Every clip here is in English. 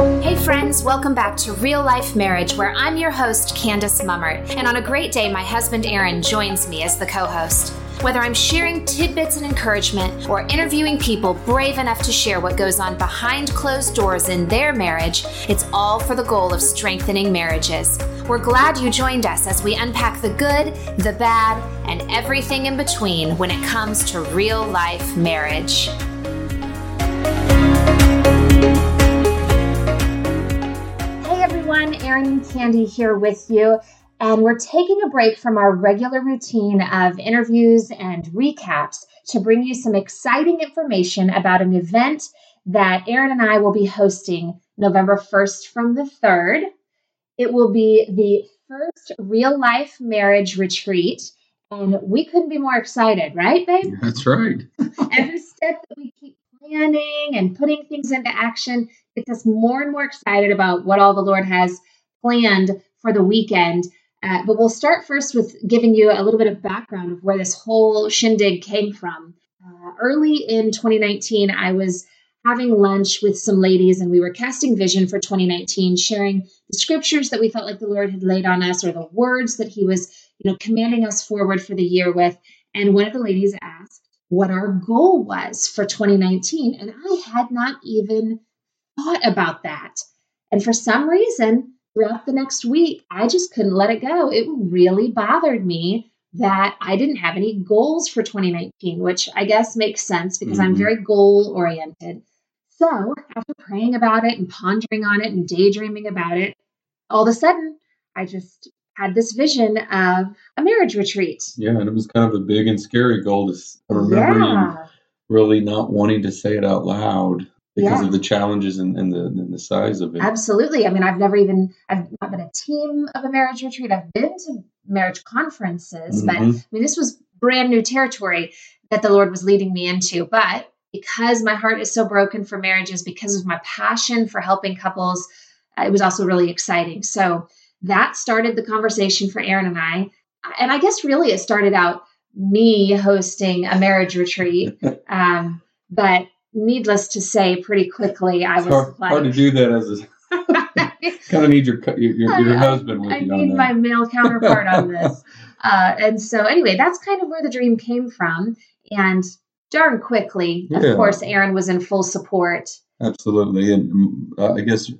Hey friends, welcome back to Real Life Marriage, where I'm your host, Candace Mummert. And on a great day, my husband Aaron joins me as the co host. Whether I'm sharing tidbits and encouragement or interviewing people brave enough to share what goes on behind closed doors in their marriage, it's all for the goal of strengthening marriages. We're glad you joined us as we unpack the good, the bad, and everything in between when it comes to real life marriage. Everyone, and Candy here with you and we're taking a break from our regular routine of interviews and recaps to bring you some exciting information about an event that Aaron and I will be hosting November 1st from the 3rd. It will be the first real life marriage retreat, and we couldn't be more excited, right, babe? That's right. Every step that we planning and putting things into action gets us more and more excited about what all the Lord has planned for the weekend. Uh, but we'll start first with giving you a little bit of background of where this whole shindig came from. Uh, early in 2019, I was having lunch with some ladies and we were casting vision for 2019, sharing the scriptures that we felt like the Lord had laid on us or the words that He was, you know, commanding us forward for the year with. And one of the ladies asked what our goal was for 2019. And I had not even thought about that. And for some reason, throughout the next week, I just couldn't let it go. It really bothered me that I didn't have any goals for 2019, which I guess makes sense because mm-hmm. I'm very goal oriented. So, after praying about it and pondering on it and daydreaming about it, all of a sudden, I just had this vision of a marriage retreat. Yeah, and it was kind of a big and scary goal to I remember yeah. really not wanting to say it out loud because yeah. of the challenges and, and, the and the size of it. Absolutely. I mean, I've never even I've not been a team of a marriage retreat. I've been to marriage conferences, mm-hmm. but I mean, this was brand new territory that the Lord was leading me into. But because my heart is so broken for marriages, because of my passion for helping couples, uh, it was also really exciting. So that started the conversation for Aaron and I. And I guess really it started out me hosting a marriage retreat. Um, but needless to say, pretty quickly, I was hard, like, hard to do that as a kind of need your your, your, your husband with I you. I need my male counterpart on this. Uh, and so, anyway, that's kind of where the dream came from. And darn quickly, yeah. of course, Aaron was in full support. Absolutely, and uh, I guess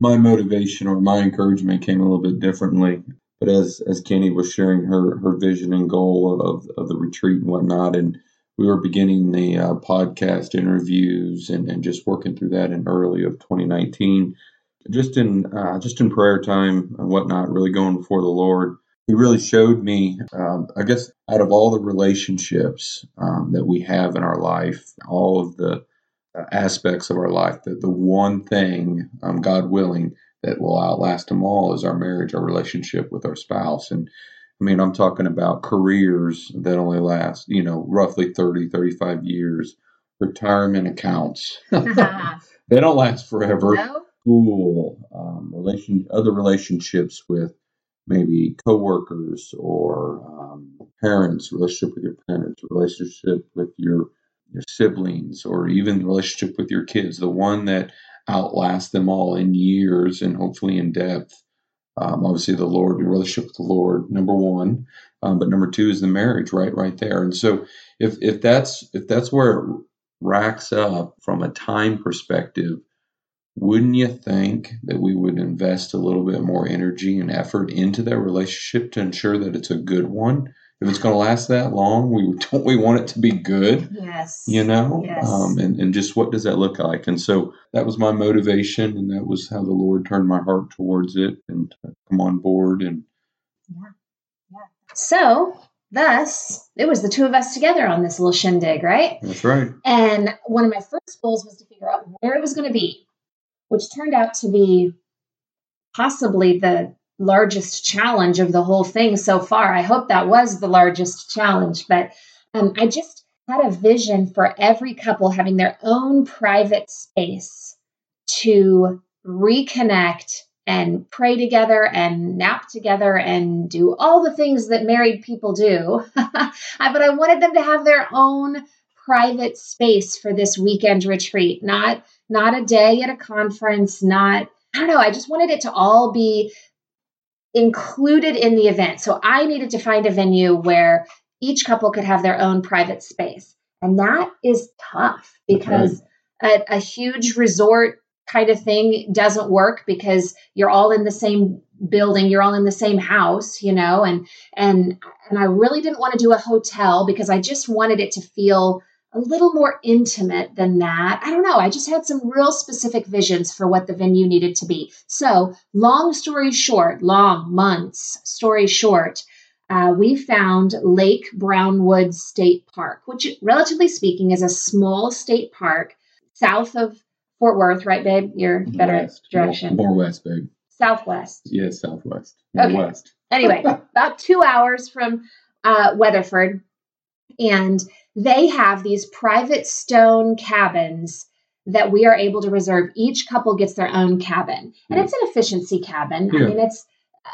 my motivation or my encouragement came a little bit differently. But as as Kenny was sharing her her vision and goal of of the retreat and whatnot, and we were beginning the uh, podcast interviews and, and just working through that in early of 2019 just in uh, just in prayer time and whatnot really going before the lord he really showed me um, i guess out of all the relationships um, that we have in our life all of the aspects of our life that the one thing um, god willing that will outlast them all is our marriage our relationship with our spouse and I mean, I'm talking about careers that only last, you know, roughly 30, 35 years, retirement accounts. they don't last forever. No. School, um, relation, other relationships with maybe coworkers or um, parents, relationship with your parents, relationship with your your siblings, or even the relationship with your kids. The one that outlasts them all in years and hopefully in depth um, obviously, the Lord, your relationship with the Lord, number one, um, but number two is the marriage, right, right there. And so, if if that's if that's where it racks up from a time perspective, wouldn't you think that we would invest a little bit more energy and effort into that relationship to ensure that it's a good one? If it's going to last that long, we don't we want it to be good. Yes. You know, yes. Um, and and just what does that look like? And so that was my motivation, and that was how the Lord turned my heart towards it and come on board. And yeah, yeah. So thus, it was the two of us together on this little shindig, right? That's right. And one of my first goals was to figure out where it was going to be, which turned out to be possibly the largest challenge of the whole thing so far. I hope that was the largest challenge, but um, I just had a vision for every couple having their own private space to reconnect and pray together and nap together and do all the things that married people do. but I wanted them to have their own private space for this weekend retreat, not not a day at a conference, not, I don't know, I just wanted it to all be included in the event. So I needed to find a venue where each couple could have their own private space. And that is tough because a, a huge resort kind of thing doesn't work because you're all in the same building you're all in the same house you know and and and i really didn't want to do a hotel because i just wanted it to feel a little more intimate than that i don't know i just had some real specific visions for what the venue needed to be so long story short long months story short uh, we found lake brownwood state park which relatively speaking is a small state park south of Fort Worth, right, babe? You're better west. at direction. More, more west, babe. Southwest. Yes, southwest. More okay. west. anyway, about two hours from uh, Weatherford. And they have these private stone cabins that we are able to reserve. Each couple gets their own cabin. And it's an efficiency cabin. Yeah. I mean, it's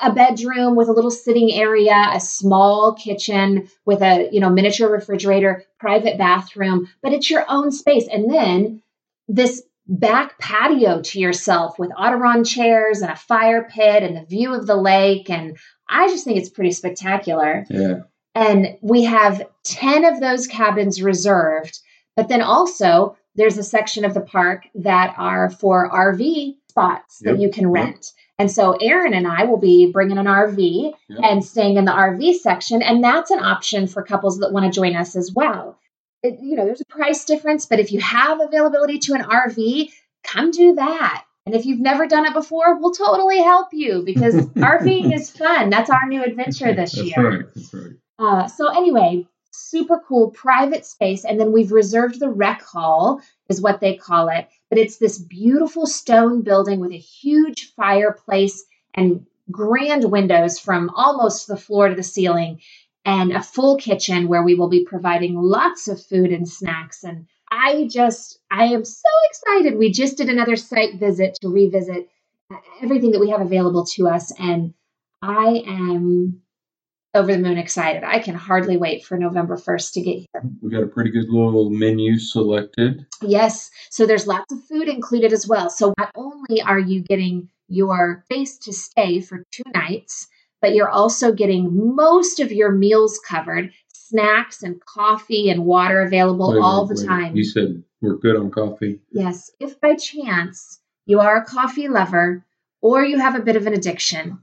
a bedroom with a little sitting area, a small kitchen with a, you know, miniature refrigerator, private bathroom, but it's your own space. And then this back patio to yourself with Audubon chairs and a fire pit and the view of the lake. And I just think it's pretty spectacular. Yeah. And we have 10 of those cabins reserved. But then also, there's a section of the park that are for RV spots yep. that you can rent. Yep. And so Aaron and I will be bringing an RV yep. and staying in the RV section. And that's an option for couples that want to join us as well it, you know, there's a price difference, but if you have availability to an RV, come do that. And if you've never done it before, we'll totally help you because RVing is fun. That's our new adventure this That's year. Right. That's right. Uh, so anyway, super cool private space, and then we've reserved the rec hall, is what they call it. But it's this beautiful stone building with a huge fireplace and grand windows from almost the floor to the ceiling and a full kitchen where we will be providing lots of food and snacks. And I just, I am so excited. We just did another site visit to revisit everything that we have available to us. And I am over the moon excited. I can hardly wait for November 1st to get here. We got a pretty good little menu selected. Yes. So there's lots of food included as well. So not only are you getting your space to stay for two nights, but you're also getting most of your meals covered snacks and coffee and water available wait, all wait, the wait. time. You said we're good on coffee? Yes. If by chance you are a coffee lover or you have a bit of an addiction,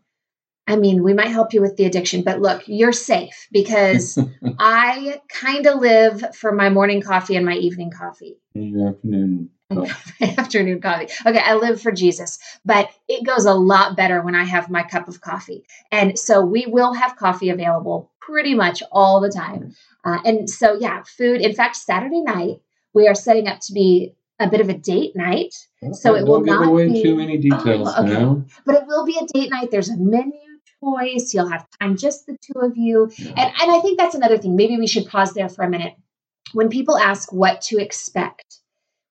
I mean, we might help you with the addiction, but look, you're safe because I kind of live for my morning coffee and my evening coffee. The afternoon. afternoon coffee. Okay, I live for Jesus, but it goes a lot better when I have my cup of coffee. And so we will have coffee available pretty much all the time. Uh, and so, yeah, food. In fact, Saturday night, we are setting up to be a bit of a date night. Okay, so it will not give away be too many details oh, okay. now. But it will be a date night. There's a menu choice. You'll have time, just the two of you. And, and I think that's another thing. Maybe we should pause there for a minute. When people ask what to expect,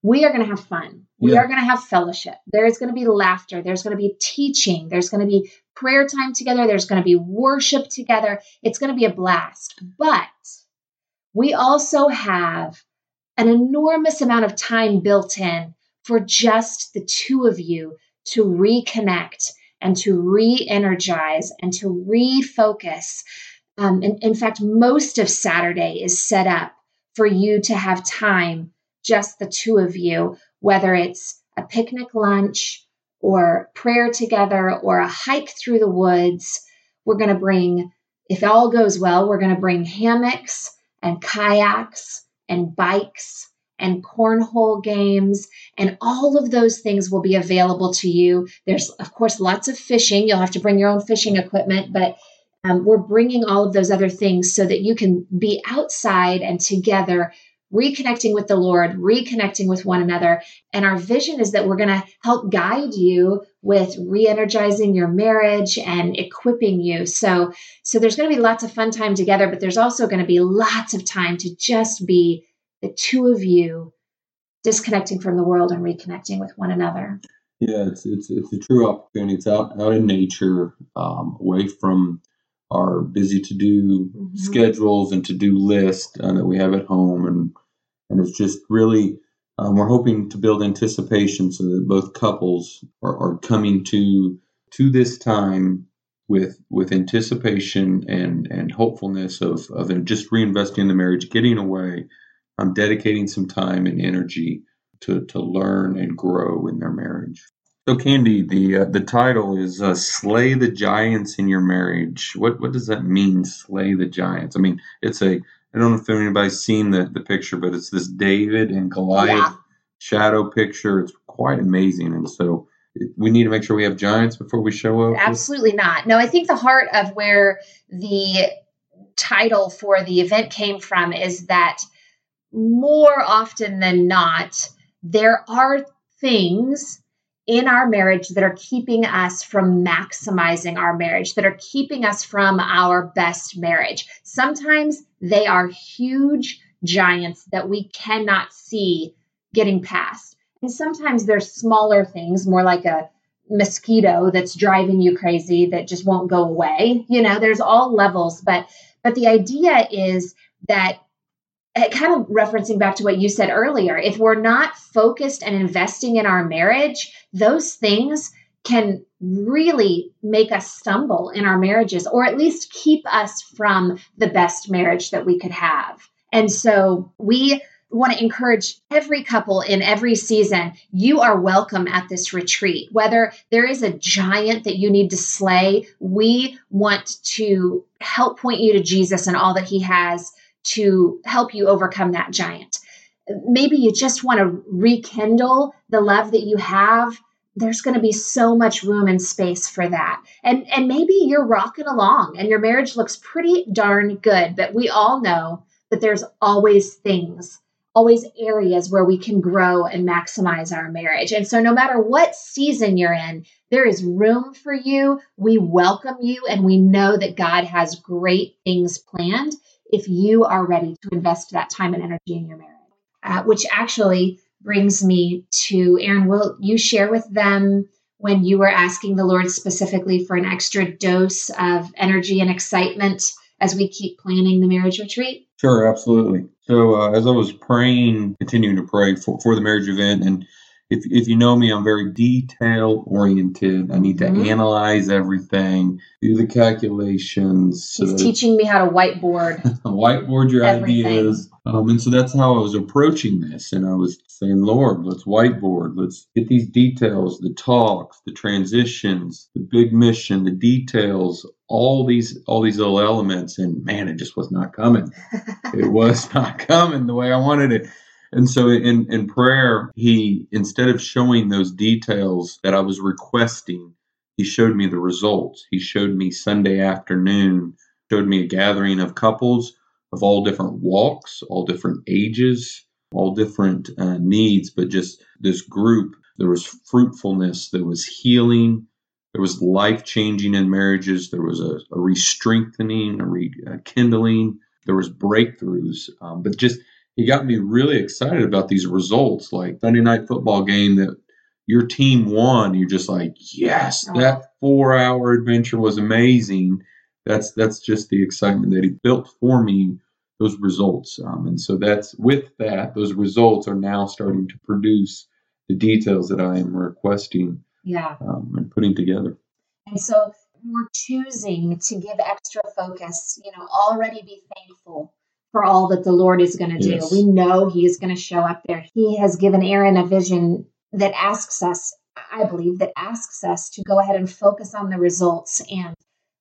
we are going to have fun. We yeah. are going to have fellowship. There is going to be laughter. There's going to be teaching. There's going to be prayer time together. There's going to be worship together. It's going to be a blast. But we also have an enormous amount of time built in for just the two of you to reconnect and to re energize and to refocus. Um, in, in fact, most of Saturday is set up for you to have time just the two of you, whether it's a picnic lunch or prayer together or a hike through the woods. We're going to bring, if all goes well, we're going to bring hammocks and kayaks and bikes and cornhole games, and all of those things will be available to you. There's, of course, lots of fishing. You'll have to bring your own fishing equipment, but um, we're bringing all of those other things so that you can be outside and together reconnecting with the Lord, reconnecting with one another. And our vision is that we're going to help guide you with re-energizing your marriage and equipping you. So so there's going to be lots of fun time together, but there's also going to be lots of time to just be the two of you disconnecting from the world and reconnecting with one another. Yeah, it's it's it's a true opportunity. It's out out in nature, um, away from our busy to do mm-hmm. schedules and to do list uh, that we have at home, and and it's just really um, we're hoping to build anticipation so that both couples are, are coming to to this time with with anticipation and and hopefulness of of just reinvesting in the marriage, getting away, um, dedicating some time and energy to to learn and grow in their marriage. So, Candy, the uh, the title is uh, "Slay the Giants in Your Marriage." What what does that mean? Slay the giants. I mean, it's a. I don't know if anybody's seen the the picture, but it's this David and Goliath yeah. shadow picture. It's quite amazing, and so we need to make sure we have giants before we show up. Absolutely not. No, I think the heart of where the title for the event came from is that more often than not, there are things in our marriage that are keeping us from maximizing our marriage, that are keeping us from our best marriage. Sometimes they are huge giants that we cannot see getting past. And sometimes they're smaller things, more like a mosquito that's driving you crazy that just won't go away. You know, there's all levels, but but the idea is that Uh, kind of referencing back to what you said earlier, if we're not focused and investing in our marriage, those things can really make us stumble in our marriages or at least keep us from the best marriage that we could have. And so we want to encourage every couple in every season you are welcome at this retreat whether there is a giant that you need to slay we want to help point you to jesus and all that he has to help you overcome that giant. Maybe you just want to rekindle the love that you have. There's going to be so much room and space for that. And and maybe you're rocking along and your marriage looks pretty darn good, but we all know that there's always things always areas where we can grow and maximize our marriage. And so, no matter what season you're in, there is room for you. We welcome you, and we know that God has great things planned if you are ready to invest that time and energy in your marriage. Uh, which actually brings me to Aaron. Will you share with them when you were asking the Lord specifically for an extra dose of energy and excitement as we keep planning the marriage retreat? Sure, absolutely. So, uh, as I was praying, continuing to pray for, for the marriage event, and if, if you know me, I'm very detail oriented. I need to mm-hmm. analyze everything, do the calculations. He's teaching me how to whiteboard. whiteboard your everything. ideas. Um, and so that's how I was approaching this. And I was saying, Lord, let's whiteboard. Let's get these details, the talks, the transitions, the big mission, the details, all these all these little elements. And man, it just was not coming. it was not coming the way I wanted it. And so in, in prayer, he, instead of showing those details that I was requesting, he showed me the results. He showed me Sunday afternoon, showed me a gathering of couples of all different walks, all different ages, all different uh, needs, but just this group. There was fruitfulness, there was healing, there was life changing in marriages, there was a, a re strengthening, a rekindling, there was breakthroughs, um, but just he got me really excited about these results. Like Sunday night football game that your team won, you're just like, yes, oh. that four hour adventure was amazing. That's that's just the excitement that he built for me. Those results, um, and so that's with that. Those results are now starting to produce the details that I am requesting, yeah, um, and putting together. And so we're choosing to give extra focus. You know, already be thankful for all that the Lord is going to do. Yes. We know He is going to show up there. He has given Aaron a vision that asks us, I believe, that asks us to go ahead and focus on the results and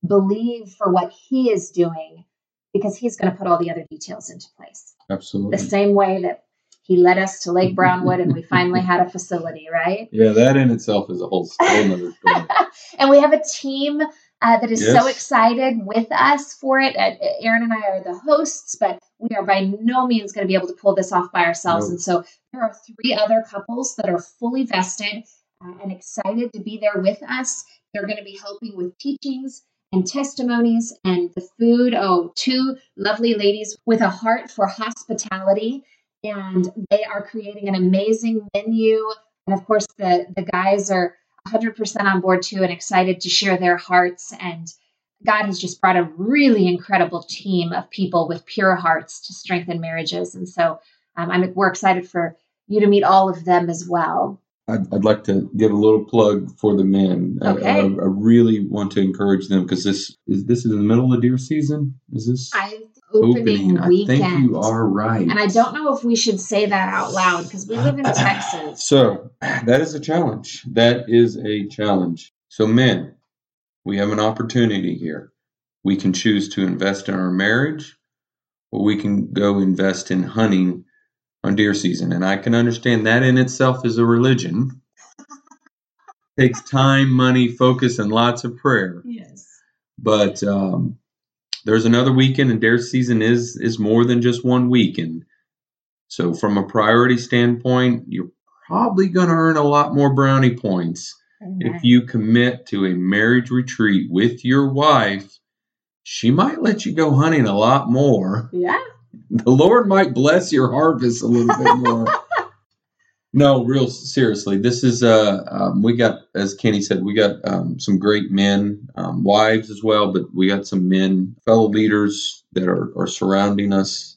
believe for what He is doing because He's going to put all the other details into place. Absolutely. The same way that He led us to Lake Brownwood and we finally had a facility, right? Yeah, that in itself is a whole, whole other story. and we have a team uh, that is yes. so excited with us for it. Aaron and I are the hosts, but we are by no means going to be able to pull this off by ourselves. Nope. And so there are three other couples that are fully vested uh, and excited to be there with us. They're going to be helping with teachings and testimonies and the food. Oh, two lovely ladies with a heart for hospitality. And they are creating an amazing menu. And of course, the, the guys are 100% on board too and excited to share their hearts. And God has just brought a really incredible team of people with pure hearts to strengthen marriages. And so um, I'm, we're excited for you to meet all of them as well. I'd, I'd like to give a little plug for the men. Okay. I, I, I really want to encourage them because this is this is in the middle of deer season. Is this I opening, I weekend. think you are right. And I don't know if we should say that out loud because we live in Texas. So that is a challenge. That is a challenge. So men, we have an opportunity here. We can choose to invest in our marriage, or we can go invest in hunting on deer season. And I can understand that in itself is a religion. Takes time, money, focus, and lots of prayer. Yes. But um, there's another weekend, and deer season is is more than just one weekend. So from a priority standpoint, you're probably going to earn a lot more brownie points if you commit to a marriage retreat with your wife. She might let you go hunting a lot more. Yeah. The Lord might bless your harvest a little bit more. No, real seriously, this is uh, um, we got as Kenny said, we got um, some great men, um, wives as well, but we got some men, fellow leaders that are, are surrounding us,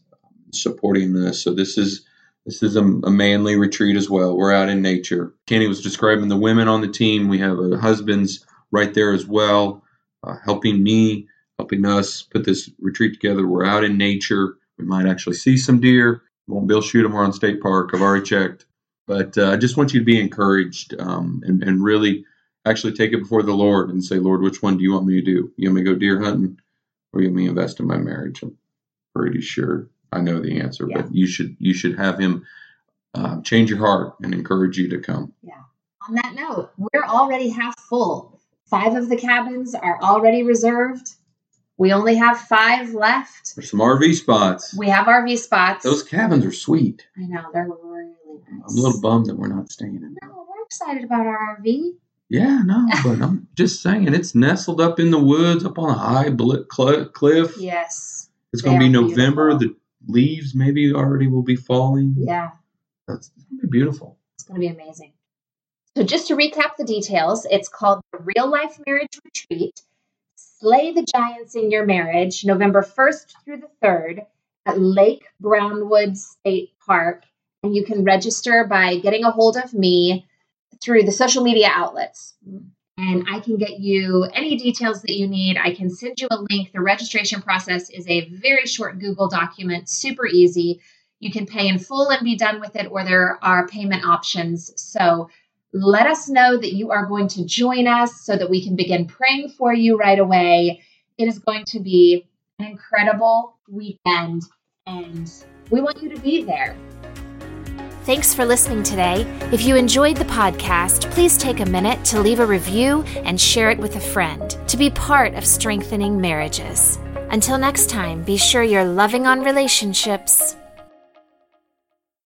supporting us. So this is this is a, a manly retreat as well. We're out in nature. Kenny was describing the women on the team. We have uh, husbands right there as well, uh, helping me, helping us put this retreat together. We're out in nature. We might actually see some deer. Won't to shoot them. We're on state park. I've already checked. But uh, I just want you to be encouraged um, and, and really actually take it before the Lord and say, Lord, which one do you want me to do? You want me to go deer hunting or you want me to invest in my marriage? I'm pretty sure I know the answer, Yeah. but you should you should have him uh, change your heart and encourage you to come. Yeah. On that note, we're already half full. Five of the cabins are already reserved. We only have five left. There's some RV spots. We have RV spots. Those cabins are sweet. I know they're. I'm a little bummed that we're not staying in. No, we're excited about our RV. Yeah, no, but I'm just saying it's nestled up in the woods, up on a high bl- cl- cliff. Yes. It's going to be November. beautiful. The leaves maybe already will be falling. Yeah. That's gonna be beautiful. It's going to be amazing. So, just to recap the details, it's called the Real Life Marriage Retreat Slay the Giants in Your Marriage, November 1st through the 3rd at Lake Brownwood State Park. And you can register by getting a hold of me through the social media outlets. And I can get you any details that you need. I can send you a link. The registration process is a very short Google document, super easy. You can pay in full and be done with it, or there are payment options. So let us know that you are going to join us so that we can begin praying for you right away. It is going to be an incredible weekend, and we want you to be there. Thanks for listening today. If you enjoyed the podcast, please take a minute to leave a review and share it with a friend to be part of strengthening marriages. Until next time, be sure you're loving on relationships